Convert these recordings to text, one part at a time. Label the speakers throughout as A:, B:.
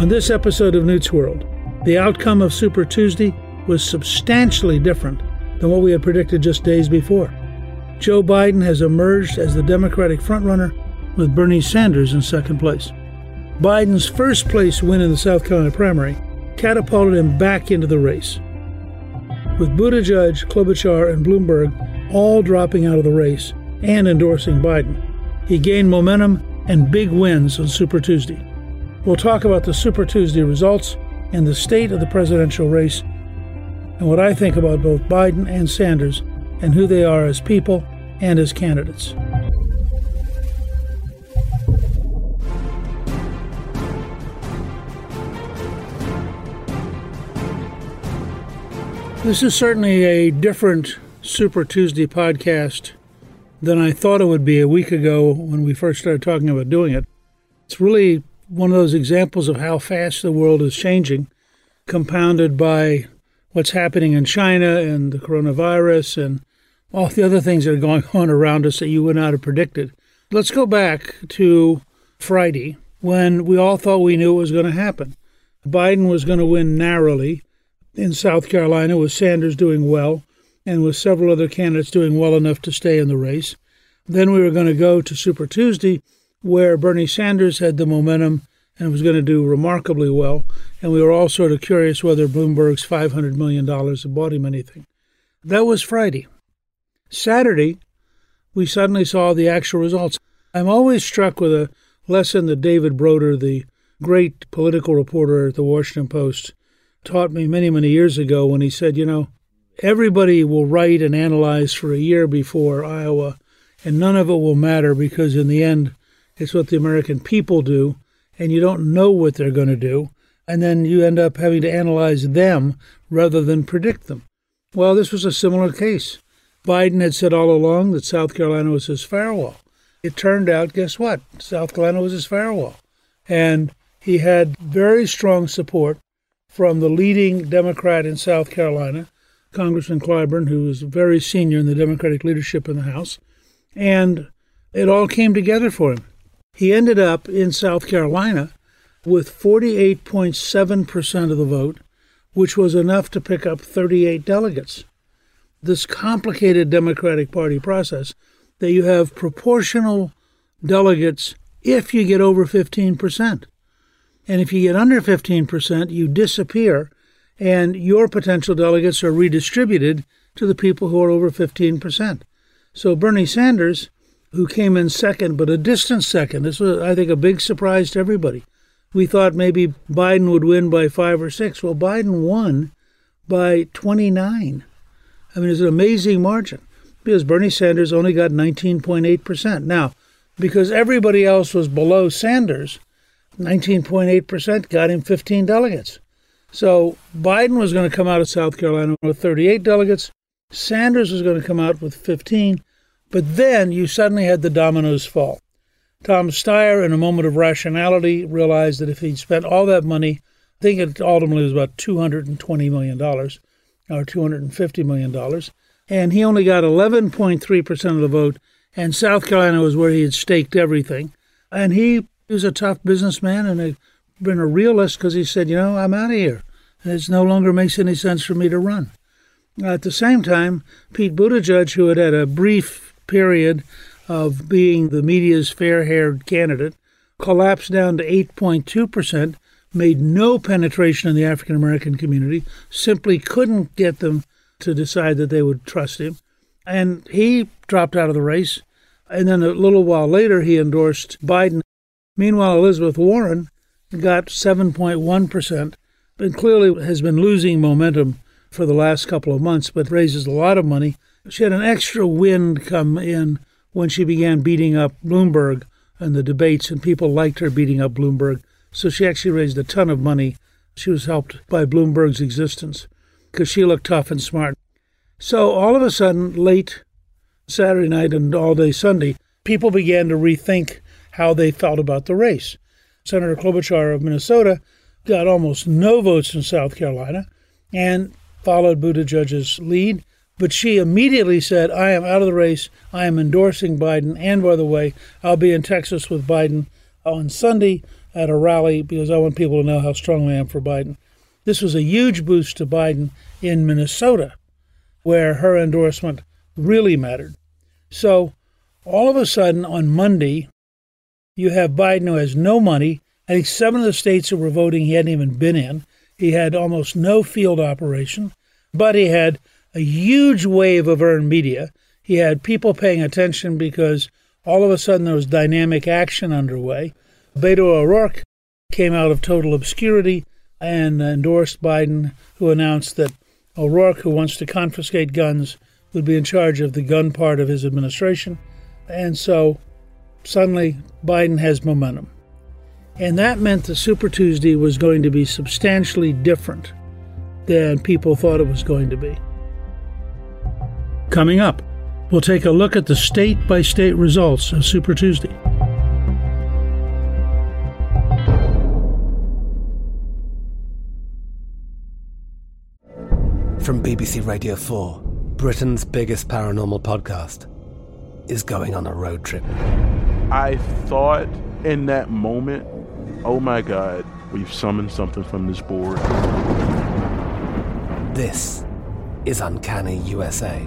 A: On this episode of Newt's World, the outcome of Super Tuesday was substantially different than what we had predicted just days before. Joe Biden has emerged as the Democratic frontrunner with Bernie Sanders in second place. Biden's first place win in the South Carolina primary catapulted him back into the race. With Buttigieg, Klobuchar, and Bloomberg all dropping out of the race and endorsing Biden, he gained momentum and big wins on Super Tuesday. We'll talk about the Super Tuesday results and the state of the presidential race and what I think about both Biden and Sanders and who they are as people and as candidates. This is certainly a different Super Tuesday podcast than I thought it would be a week ago when we first started talking about doing it. It's really one of those examples of how fast the world is changing, compounded by what's happening in China and the coronavirus and all the other things that are going on around us that you would not have predicted. Let's go back to Friday when we all thought we knew it was going to happen. Biden was going to win narrowly in South Carolina with Sanders doing well and with several other candidates doing well enough to stay in the race. Then we were going to go to Super Tuesday where Bernie Sanders had the momentum and was going to do remarkably well. And we were all sort of curious whether Bloomberg's $500 million had bought him anything. That was Friday. Saturday, we suddenly saw the actual results. I'm always struck with a lesson that David Broder, the great political reporter at the Washington Post, taught me many, many years ago when he said, you know, everybody will write and analyze for a year before Iowa, and none of it will matter because in the end, it's what the American people do, and you don't know what they're going to do, and then you end up having to analyze them rather than predict them. Well, this was a similar case. Biden had said all along that South Carolina was his firewall. It turned out, guess what? South Carolina was his firewall. And he had very strong support from the leading Democrat in South Carolina, Congressman Clyburn, who was very senior in the Democratic leadership in the House. And it all came together for him. He ended up in South Carolina with 48.7% of the vote, which was enough to pick up 38 delegates. This complicated Democratic Party process that you have proportional delegates if you get over 15%. And if you get under 15%, you disappear, and your potential delegates are redistributed to the people who are over 15%. So Bernie Sanders, who came in second, but a distant second, this was, I think, a big surprise to everybody. We thought maybe Biden would win by five or six. Well, Biden won by 29. I mean, it's an amazing margin because Bernie Sanders only got 19.8%. Now, because everybody else was below Sanders, 19.8% got him 15 delegates. So Biden was going to come out of South Carolina with 38 delegates. Sanders was going to come out with 15. But then you suddenly had the dominoes fall. Tom Steyer, in a moment of rationality, realized that if he'd spent all that money, I think it ultimately was about $220 million or $250 million, and he only got 11.3% of the vote, and South Carolina was where he had staked everything. And he was a tough businessman and a, been a realist because he said, you know, I'm out of here. It no longer makes any sense for me to run. At the same time, Pete Buttigieg, who had had a brief period of being the media's fair haired candidate, collapsed down to 8.2%, made no penetration in the African American community, simply couldn't get them to decide that they would trust him. And he dropped out of the race. And then a little while later, he endorsed Biden. Meanwhile, Elizabeth Warren got 7.1%, and clearly has been losing momentum for the last couple of months, but raises a lot of money. She had an extra wind come in when she began beating up Bloomberg in the debates, and people liked her beating up Bloomberg. So she actually raised a ton of money. She was helped by Bloomberg's existence because she looked tough and smart. So all of a sudden, late Saturday night and all day Sunday, people began to rethink how they felt about the race. Senator Klobuchar of Minnesota got almost no votes in South Carolina and followed Buttigieg's lead. But she immediately said, I am out of the race. I am endorsing Biden. And by the way, I'll be in Texas with Biden on Sunday at a rally because I want people to know how strongly I am for Biden. This was a huge boost to Biden in Minnesota, where her endorsement really mattered. So all of a sudden on Monday, you have Biden who has no money. I think seven of the states that were voting he hadn't even been in. He had almost no field operation, but he had a huge wave of earned media. He had people paying attention because all of a sudden there was dynamic action underway. Beto O'Rourke came out of total obscurity and endorsed Biden, who announced that O'Rourke, who wants to confiscate guns, would be in charge of the gun part of his administration. And so suddenly Biden has momentum. And that meant that Super Tuesday was going to be substantially different than people thought it was going to be. Coming up, we'll take a look at the state by state results of Super Tuesday.
B: From BBC Radio 4, Britain's biggest paranormal podcast is going on a road trip.
C: I thought in that moment, oh my God, we've summoned something from this board.
B: This is Uncanny USA.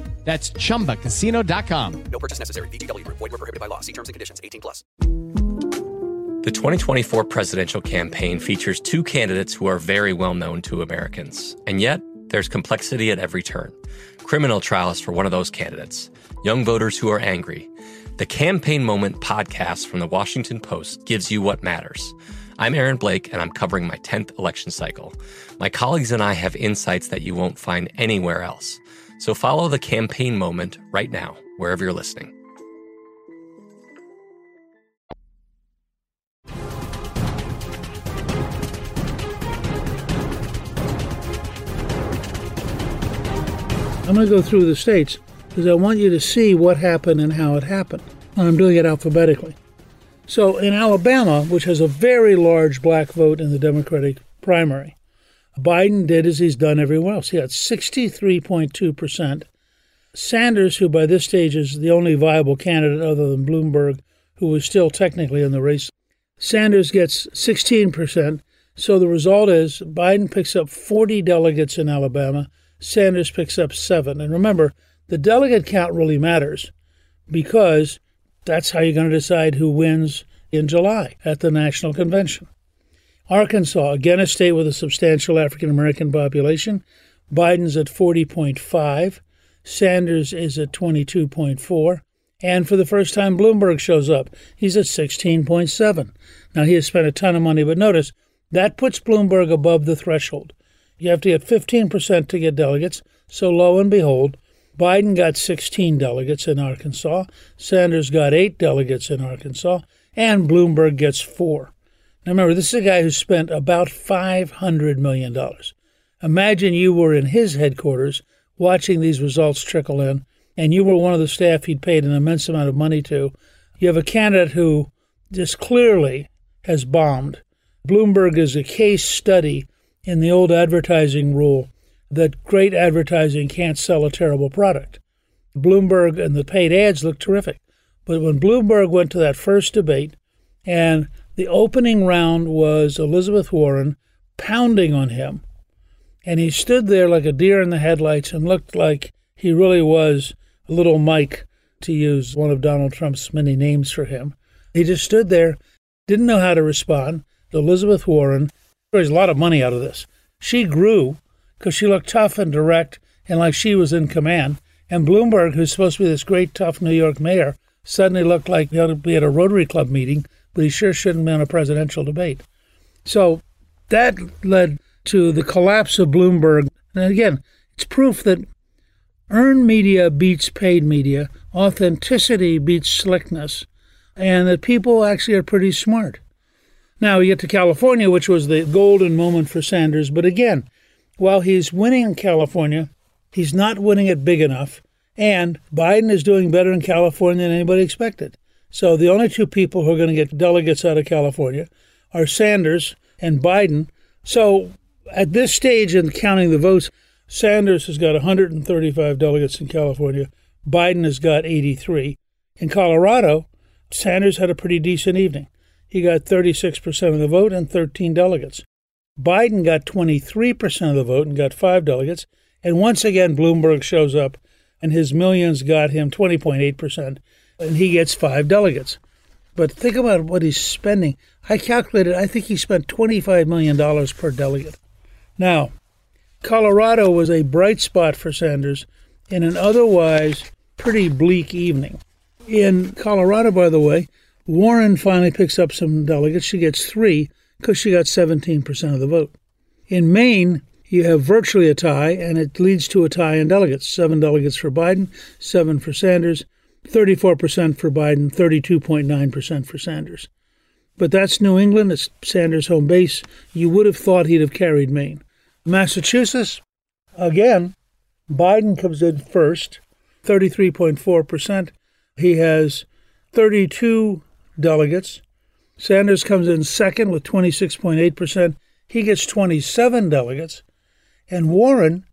D: That's chumbacasino.com.
E: No purchase necessary. VGW Group. Void were prohibited by law. See terms and conditions. 18 plus.
F: The 2024 presidential campaign features two candidates who are very well known to Americans. And yet, there's complexity at every turn. Criminal trials for one of those candidates. young voters who are angry. The Campaign Moment podcast from the Washington Post gives you what matters. I'm Aaron Blake, and I'm covering my 10th election cycle. My colleagues and I have insights that you won't find anywhere else. So follow the Campaign Moment right now, wherever you're listening.
A: I'm going to go through the states because I want you to see what happened and how it happened. And I'm doing it alphabetically. So in Alabama, which has a very large black vote in the Democratic primary, Biden did as he's done everywhere else. He got 63.2%. Sanders, who by this stage is the only viable candidate other than Bloomberg, who was still technically in the race, Sanders gets 16%. So the result is Biden picks up 40 delegates in Alabama Sanders picks up seven. And remember, the delegate count really matters because that's how you're going to decide who wins in July at the national convention. Arkansas, again a state with a substantial African American population. Biden's at 40.5, Sanders is at 22.4, and for the first time, Bloomberg shows up. He's at 16.7. Now, he has spent a ton of money, but notice that puts Bloomberg above the threshold. You have to get 15% to get delegates. So lo and behold, Biden got 16 delegates in Arkansas, Sanders got 8 delegates in Arkansas, and Bloomberg gets 4. Now remember, this is a guy who spent about $500 million. Imagine you were in his headquarters watching these results trickle in, and you were one of the staff he'd paid an immense amount of money to. You have a candidate who just clearly has bombed. Bloomberg is a case study in the old advertising rule that great advertising can't sell a terrible product. Bloomberg and the paid ads look terrific. But when Bloomberg went to that first debate, and the opening round was Elizabeth Warren pounding on him, and he stood there like a deer in the headlights and looked like he really was a little Mike, to use one of Donald Trump's many names for him. He just stood there, didn't know how to respond. Elizabeth Warren raised a lot of money out of this. She grew because she looked tough and direct and like she was in command. And Bloomberg, who's supposed to be this great, tough New York mayor, suddenly looked like he ought to be at a Rotary Club meeting, but he sure shouldn't in a presidential debate. So that led to the collapse of Bloomberg. And again, it's proof that earned media beats paid media, authenticity beats slickness, and that people actually are pretty smart. Now we get to California, which was the golden moment for Sanders. But again, while he's winning in California, he's not winning it big enough. And Biden is doing better in California than anybody expected. So the only two people who are going to get delegates out of California are Sanders and Biden. So at this stage in counting the votes, Sanders has got 135 delegates in California. Biden has got 83. In Colorado, Sanders had a pretty decent evening. He got 36% of the vote and 13 delegates. Biden got 23% of the vote and got five delegates. And once again, Bloomberg shows up, and his millions got him 20.8%, and he gets five delegates. But think about what he's spending. I calculated, I think he spent $25 million per delegate. Now, Colorado was a bright spot for Sanders in an otherwise pretty bleak evening. In Colorado, by the way, Warren finally picks up some delegates. She gets three because she got 17% of the vote. In Maine, you have virtually a tie, and it leads to a tie in delegates seven delegates for Biden, seven for Sanders, 34% for Biden, 32.9% for Sanders. But that's New England, it's Sanders' home base. You would have thought he'd have carried Maine. Massachusetts, again, Biden comes in first, 33.4%. He has 32 delegates. Sanders comes in second with 26.8%. He gets 27 delegates. And Warren,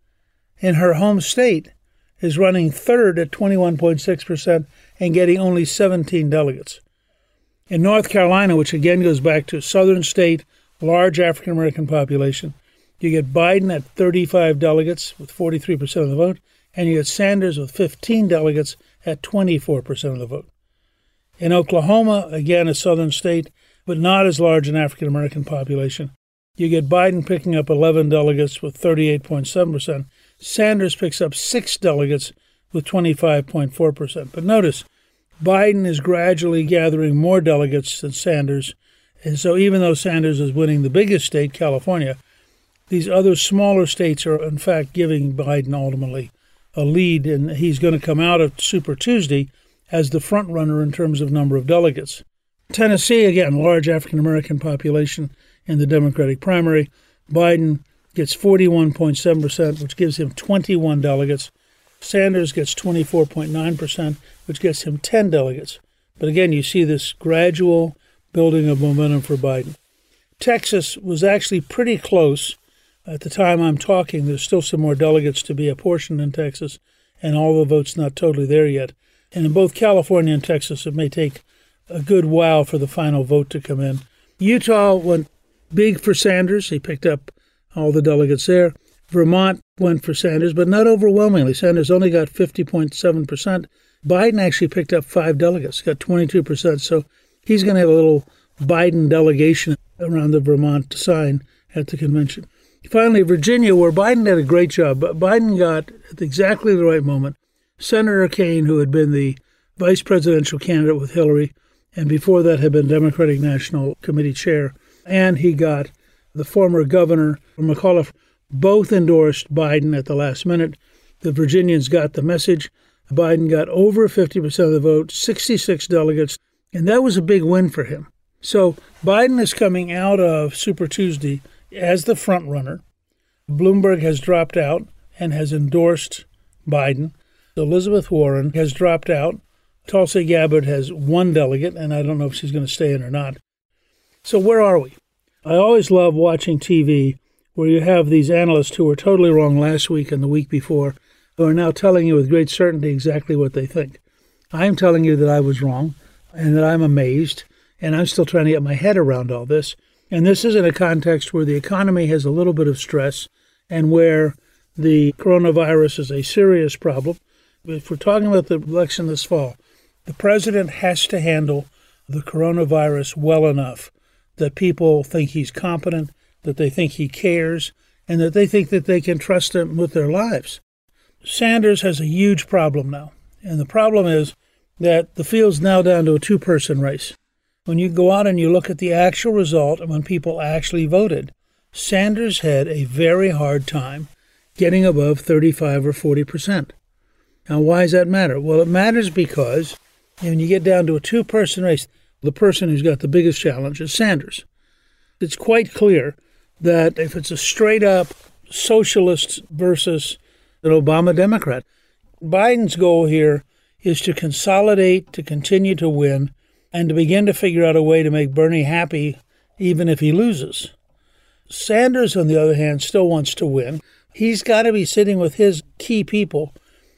A: in her home state, is running third at 21.6% and getting only 17 delegates. In North Carolina, which again goes back to a southern state, large African American population, you get Biden at 35 delegates with 43% of the vote, and you get Sanders with 15 delegates at 24% of the vote. In Oklahoma, again a southern state, but not as large an African American population, you get Biden picking up 11 delegates with 38.7%. Sanders picks up six delegates with 25.4%. But notice, Biden is gradually gathering more delegates than Sanders. And so even though Sanders is winning the biggest state, California, these other smaller states are in fact giving Biden ultimately a lead, and he's going to come out of Super Tuesday as the front runner in terms of number of delegates. Tennessee, again, large African American population in the Democratic primary. Biden gets 41.7%, which gives him 21 delegates. Sanders gets 24.9%, which gets him 10 delegates. But again, you see this gradual building of momentum for Biden. Texas was actually pretty close at the time I'm talking. There's still some more delegates to be apportioned in Texas, and all the votes not totally there yet. And in both California and Texas, it may take a good while for the final vote to come in. Utah went big for Sanders. He picked up all the delegates there. Vermont went for Sanders, but not overwhelmingly. Sanders only got 50.7%. Biden actually picked up five delegates, got 22%. So he's going to have a little Biden delegation around the Vermont sign at the convention. Finally, Virginia, where Biden did a great job, but Biden got at exactly the right moment Senator Kaine, who had been the vice presidential candidate with Hillary, and before that had been Democratic National Committee chair, and he got the former governor, McAuliffe, both endorsed Biden at the last minute. The Virginians got the message. Biden got over 50% of the vote, 66 delegates, and that was a big win for him. So Biden is coming out of Super Tuesday as the front runner. Bloomberg has dropped out and has endorsed Biden. Elizabeth Warren has dropped out. Tulsi Gabbard has one delegate, and I don't know if she's going to stay in or not. So where are we? I always love watching TV where you have these analysts who were totally wrong last week and the week before, who are now telling you with great certainty exactly what they think. I'm telling you that I was wrong and that I'm amazed, and I'm still trying to get my head around all this. And this is in a context where the economy has a little bit of stress and where the coronavirus is a serious problem. If we're talking about the election this fall, the president has to handle the coronavirus well enough that people think he's competent, that they think he cares, and that they think that they can trust him with their lives. Sanders has a huge problem now. And the problem is that the field's now down to a two person race. When you go out and you look at the actual result and when people actually voted, Sanders had a very hard time getting above 35 or 40 percent. Now, why does that matter? Well, it matters because when you get down to a two person race, the person who's got the biggest challenge is Sanders. It's quite clear that if it's a straight up socialist versus an Obama Democrat, Biden's goal here is to consolidate, to continue to win, and to begin to figure out a way to make Bernie happy even if he loses. Sanders, on the other hand, still wants to win. He's got to be sitting with his key people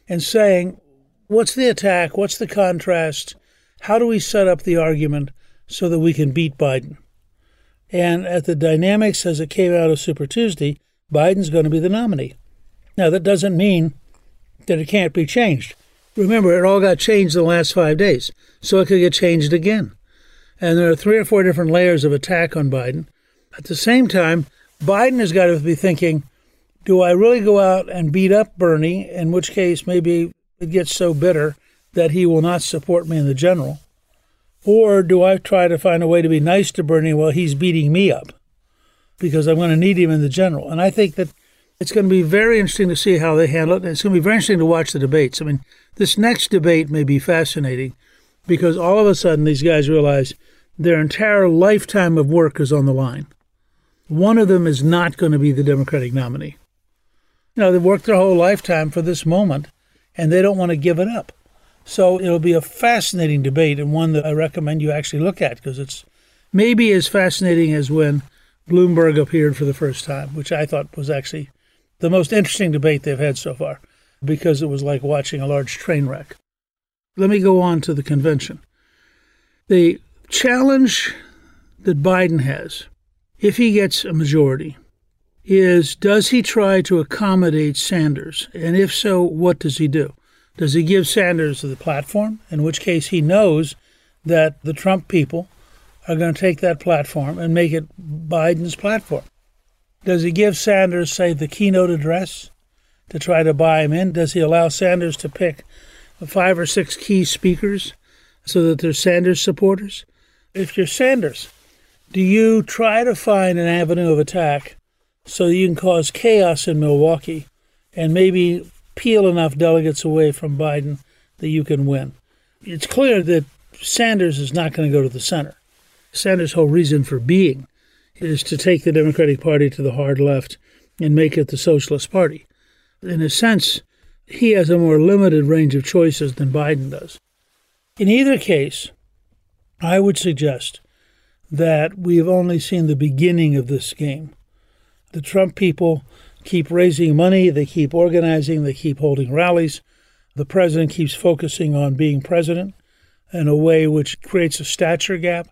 A: and saying, what's the attack? What's the contrast? How do we set up the argument so that we can beat Biden? And at the dynamics as it came out of Super Tuesday, Biden's going to be the nominee. Now, that doesn't mean that it can't be changed. Remember, it all got changed in the last five days, so it could get changed again. And there are three or four different layers of attack on Biden. At the same time, Biden has got to be thinking, do I really go out and beat up Bernie, in which case maybe it gets so bitter that he will not support me in the general? Or do I try to find a way to be nice to Bernie while he's beating me up? Because I'm going to need him in the general. And I think that it's going to be very interesting to see how they handle it. And it's going to be very interesting to watch the debates. I mean, this next debate may be fascinating because all of a sudden these guys realize their entire lifetime of work is on the line. One of them is not going to be the Democratic nominee. You know, they've worked their whole lifetime for this moment and they don't want to give it up. So it'll be a fascinating debate and one that I recommend you actually look at because it's maybe as fascinating as when Bloomberg appeared for the first time, which I thought was actually the most interesting debate they've had so far because it was like watching a large train wreck. Let me go on to the convention. The challenge that Biden has, if he gets a majority, is does he try to accommodate Sanders? And if so, what does he do? Does he give Sanders the platform, in which case he knows that the Trump people are going to take that platform and make it Biden's platform? Does he give Sanders, say, the keynote address? to try to buy him in? Does he allow Sanders to pick five or six key speakers so that they're Sanders supporters? If you're Sanders, do you try to find an avenue of attack so you can cause chaos in Milwaukee and maybe peel enough delegates away from Biden that you can win? It's clear that Sanders is not going to go to the center. Sanders' whole reason for being is to take the Democratic Party to the hard left and make it the Socialist Party. In a sense, he has a more limited range of choices than Biden does. In either case, I would suggest that we've only seen the beginning of this game. The Trump people keep raising money, they keep organizing, they keep holding rallies. The president keeps focusing on being president in a way which creates a stature gap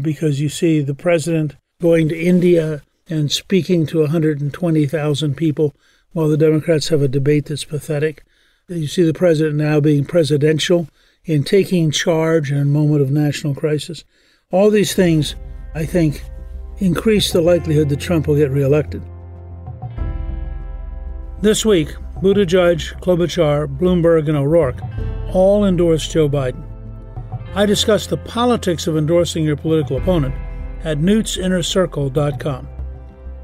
A: because you see the president going to India and speaking to 120,000 people while the Democrats have a debate that's pathetic. You see the president now being presidential in taking charge in a moment of national crisis. All these things, I think, increase the likelihood that Trump will get reelected. This week, Buttigieg, Klobuchar, Bloomberg, and O'Rourke all endorsed Joe Biden. I discuss the politics of endorsing your political opponent at newtsinnercircle.com.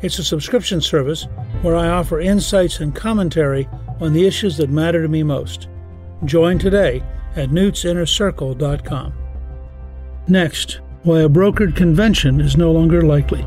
A: It's a subscription service where I offer insights and commentary on the issues that matter to me most. Join today at newtsinnercircle.com. Next, why a brokered convention is no longer likely.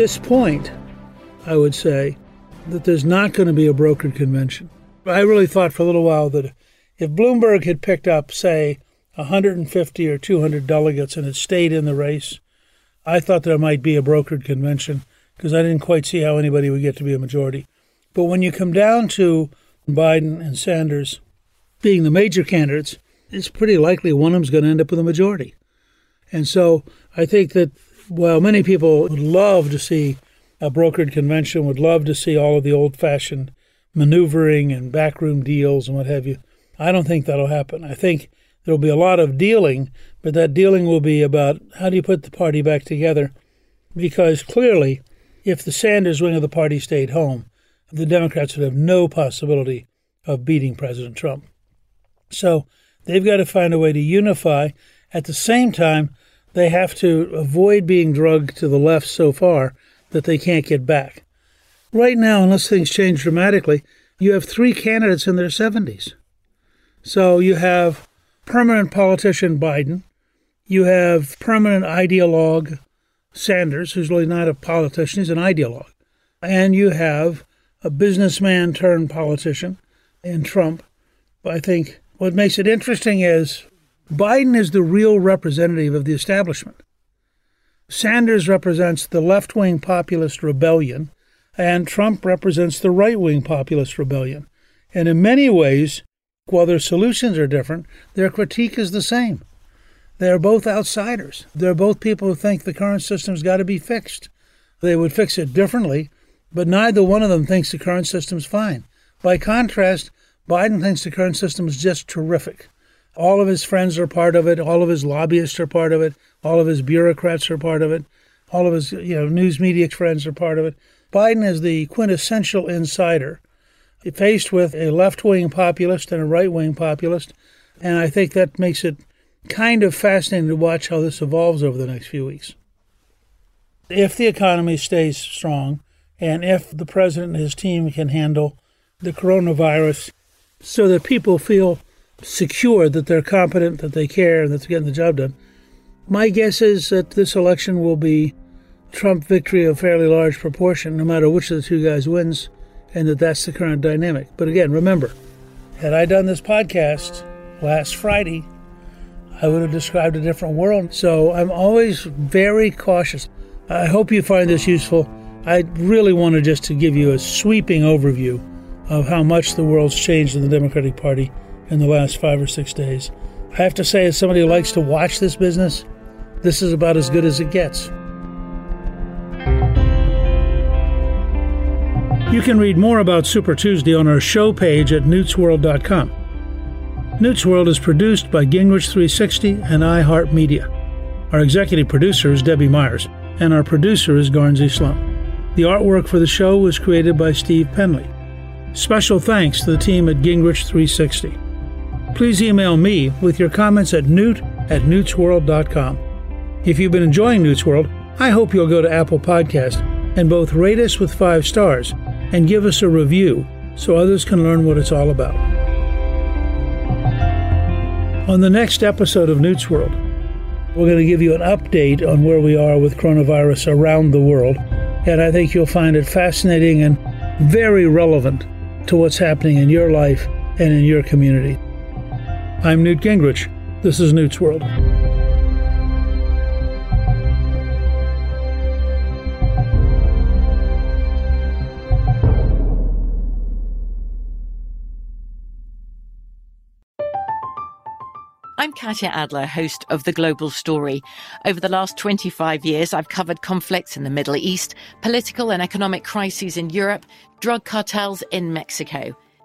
A: This point, I would say that there's not going to be a brokered convention. I really thought for a little while that if Bloomberg had picked up, say, 150 or 200 delegates and had stayed in the race, I thought there might be a brokered convention because I didn't quite see how anybody would get to be a majority. But when you come down to Biden and Sanders being the major candidates, it's pretty likely one of them's going to end up with a majority. And so I think that while many people would love to see a brokered convention, would love to see all of the old fashioned maneuvering and backroom deals and what have you, I don't think that'll happen. I think there'll be a lot of dealing, but that dealing will be about how do you put the party back together? Because clearly, if the Sanders wing of the party stayed home, the Democrats would have no possibility of beating President Trump. So they've got to find a way to unify. At the same time, they have to avoid being drugged to the left so far that they can't get back. Right now, unless things change dramatically, you have three candidates in their 70s. So you have permanent politician Biden, you have permanent ideologue Sanders, who's really not a politician, he's an ideologue, and you have a businessman turned politician in Trump. I think what makes it interesting is Biden is the real representative of the establishment. Sanders represents the left wing populist rebellion, and Trump represents the right wing populist rebellion. And in many ways, while their solutions are different, their critique is the same. They're both outsiders. They're both people who think the current system's got to be fixed. They would fix it differently, but neither one of them thinks the current system's fine. By contrast, Biden thinks the current system is just terrific. All of his friends are part of it. All of his lobbyists are part of it. All of his bureaucrats are part of it. All of his you know news media friends are part of it. Biden is the quintessential insider, faced with a left wing populist and a right wing populist, and I think that makes it kind of fascinating to watch how this evolves over the next few weeks. If the economy stays strong, and if the president and his team can handle the coronavirus so that people feel secure that they're competent, that they care, and that they're getting the job done, my guess is that this election will be Trump victory of fairly large proportion, no matter which of the two guys wins, and that that's the current dynamic. But again, remember, had I done this podcast last Friday, I would have described a different world. So I'm always very cautious. I hope you find this useful. I really wanted just to give you a sweeping overview of how much the world's changed in the Democratic Party in the last five or six days. I have to say, as somebody who likes to watch this business, this is about as good as it gets. You can read more about Super Tuesday on our show page at newtsworld.com. Newt's World is produced by Gingrich 360 and iHeartMedia. Our executive producer is Debbie Myers, and our producer is Garnsey Sloan. The artwork for the show was created by Steve Penley. Special thanks to the team at Gingrich 360. Please email me with your comments at newt at newtsworld.com. If you've been enjoying Newt's World, I hope you'll go to Apple Podcast and both rate us with five stars and give us a review so others can learn what it's all about. On the next episode of Newt's World, we're going to give you an update on where we are with coronavirus around the world, and I think you'll find it fascinating and very relevant to what's happening in your life and in your community. I'm Newt Gingrich. This is Newt's World.
G: I'm Katya Adler, host of The Global Story. Over the last 25 years, I've covered conflicts in the Middle East, political and economic crises in Europe, drug cartels in Mexico.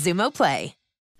H: Xumo Play.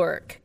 I: work.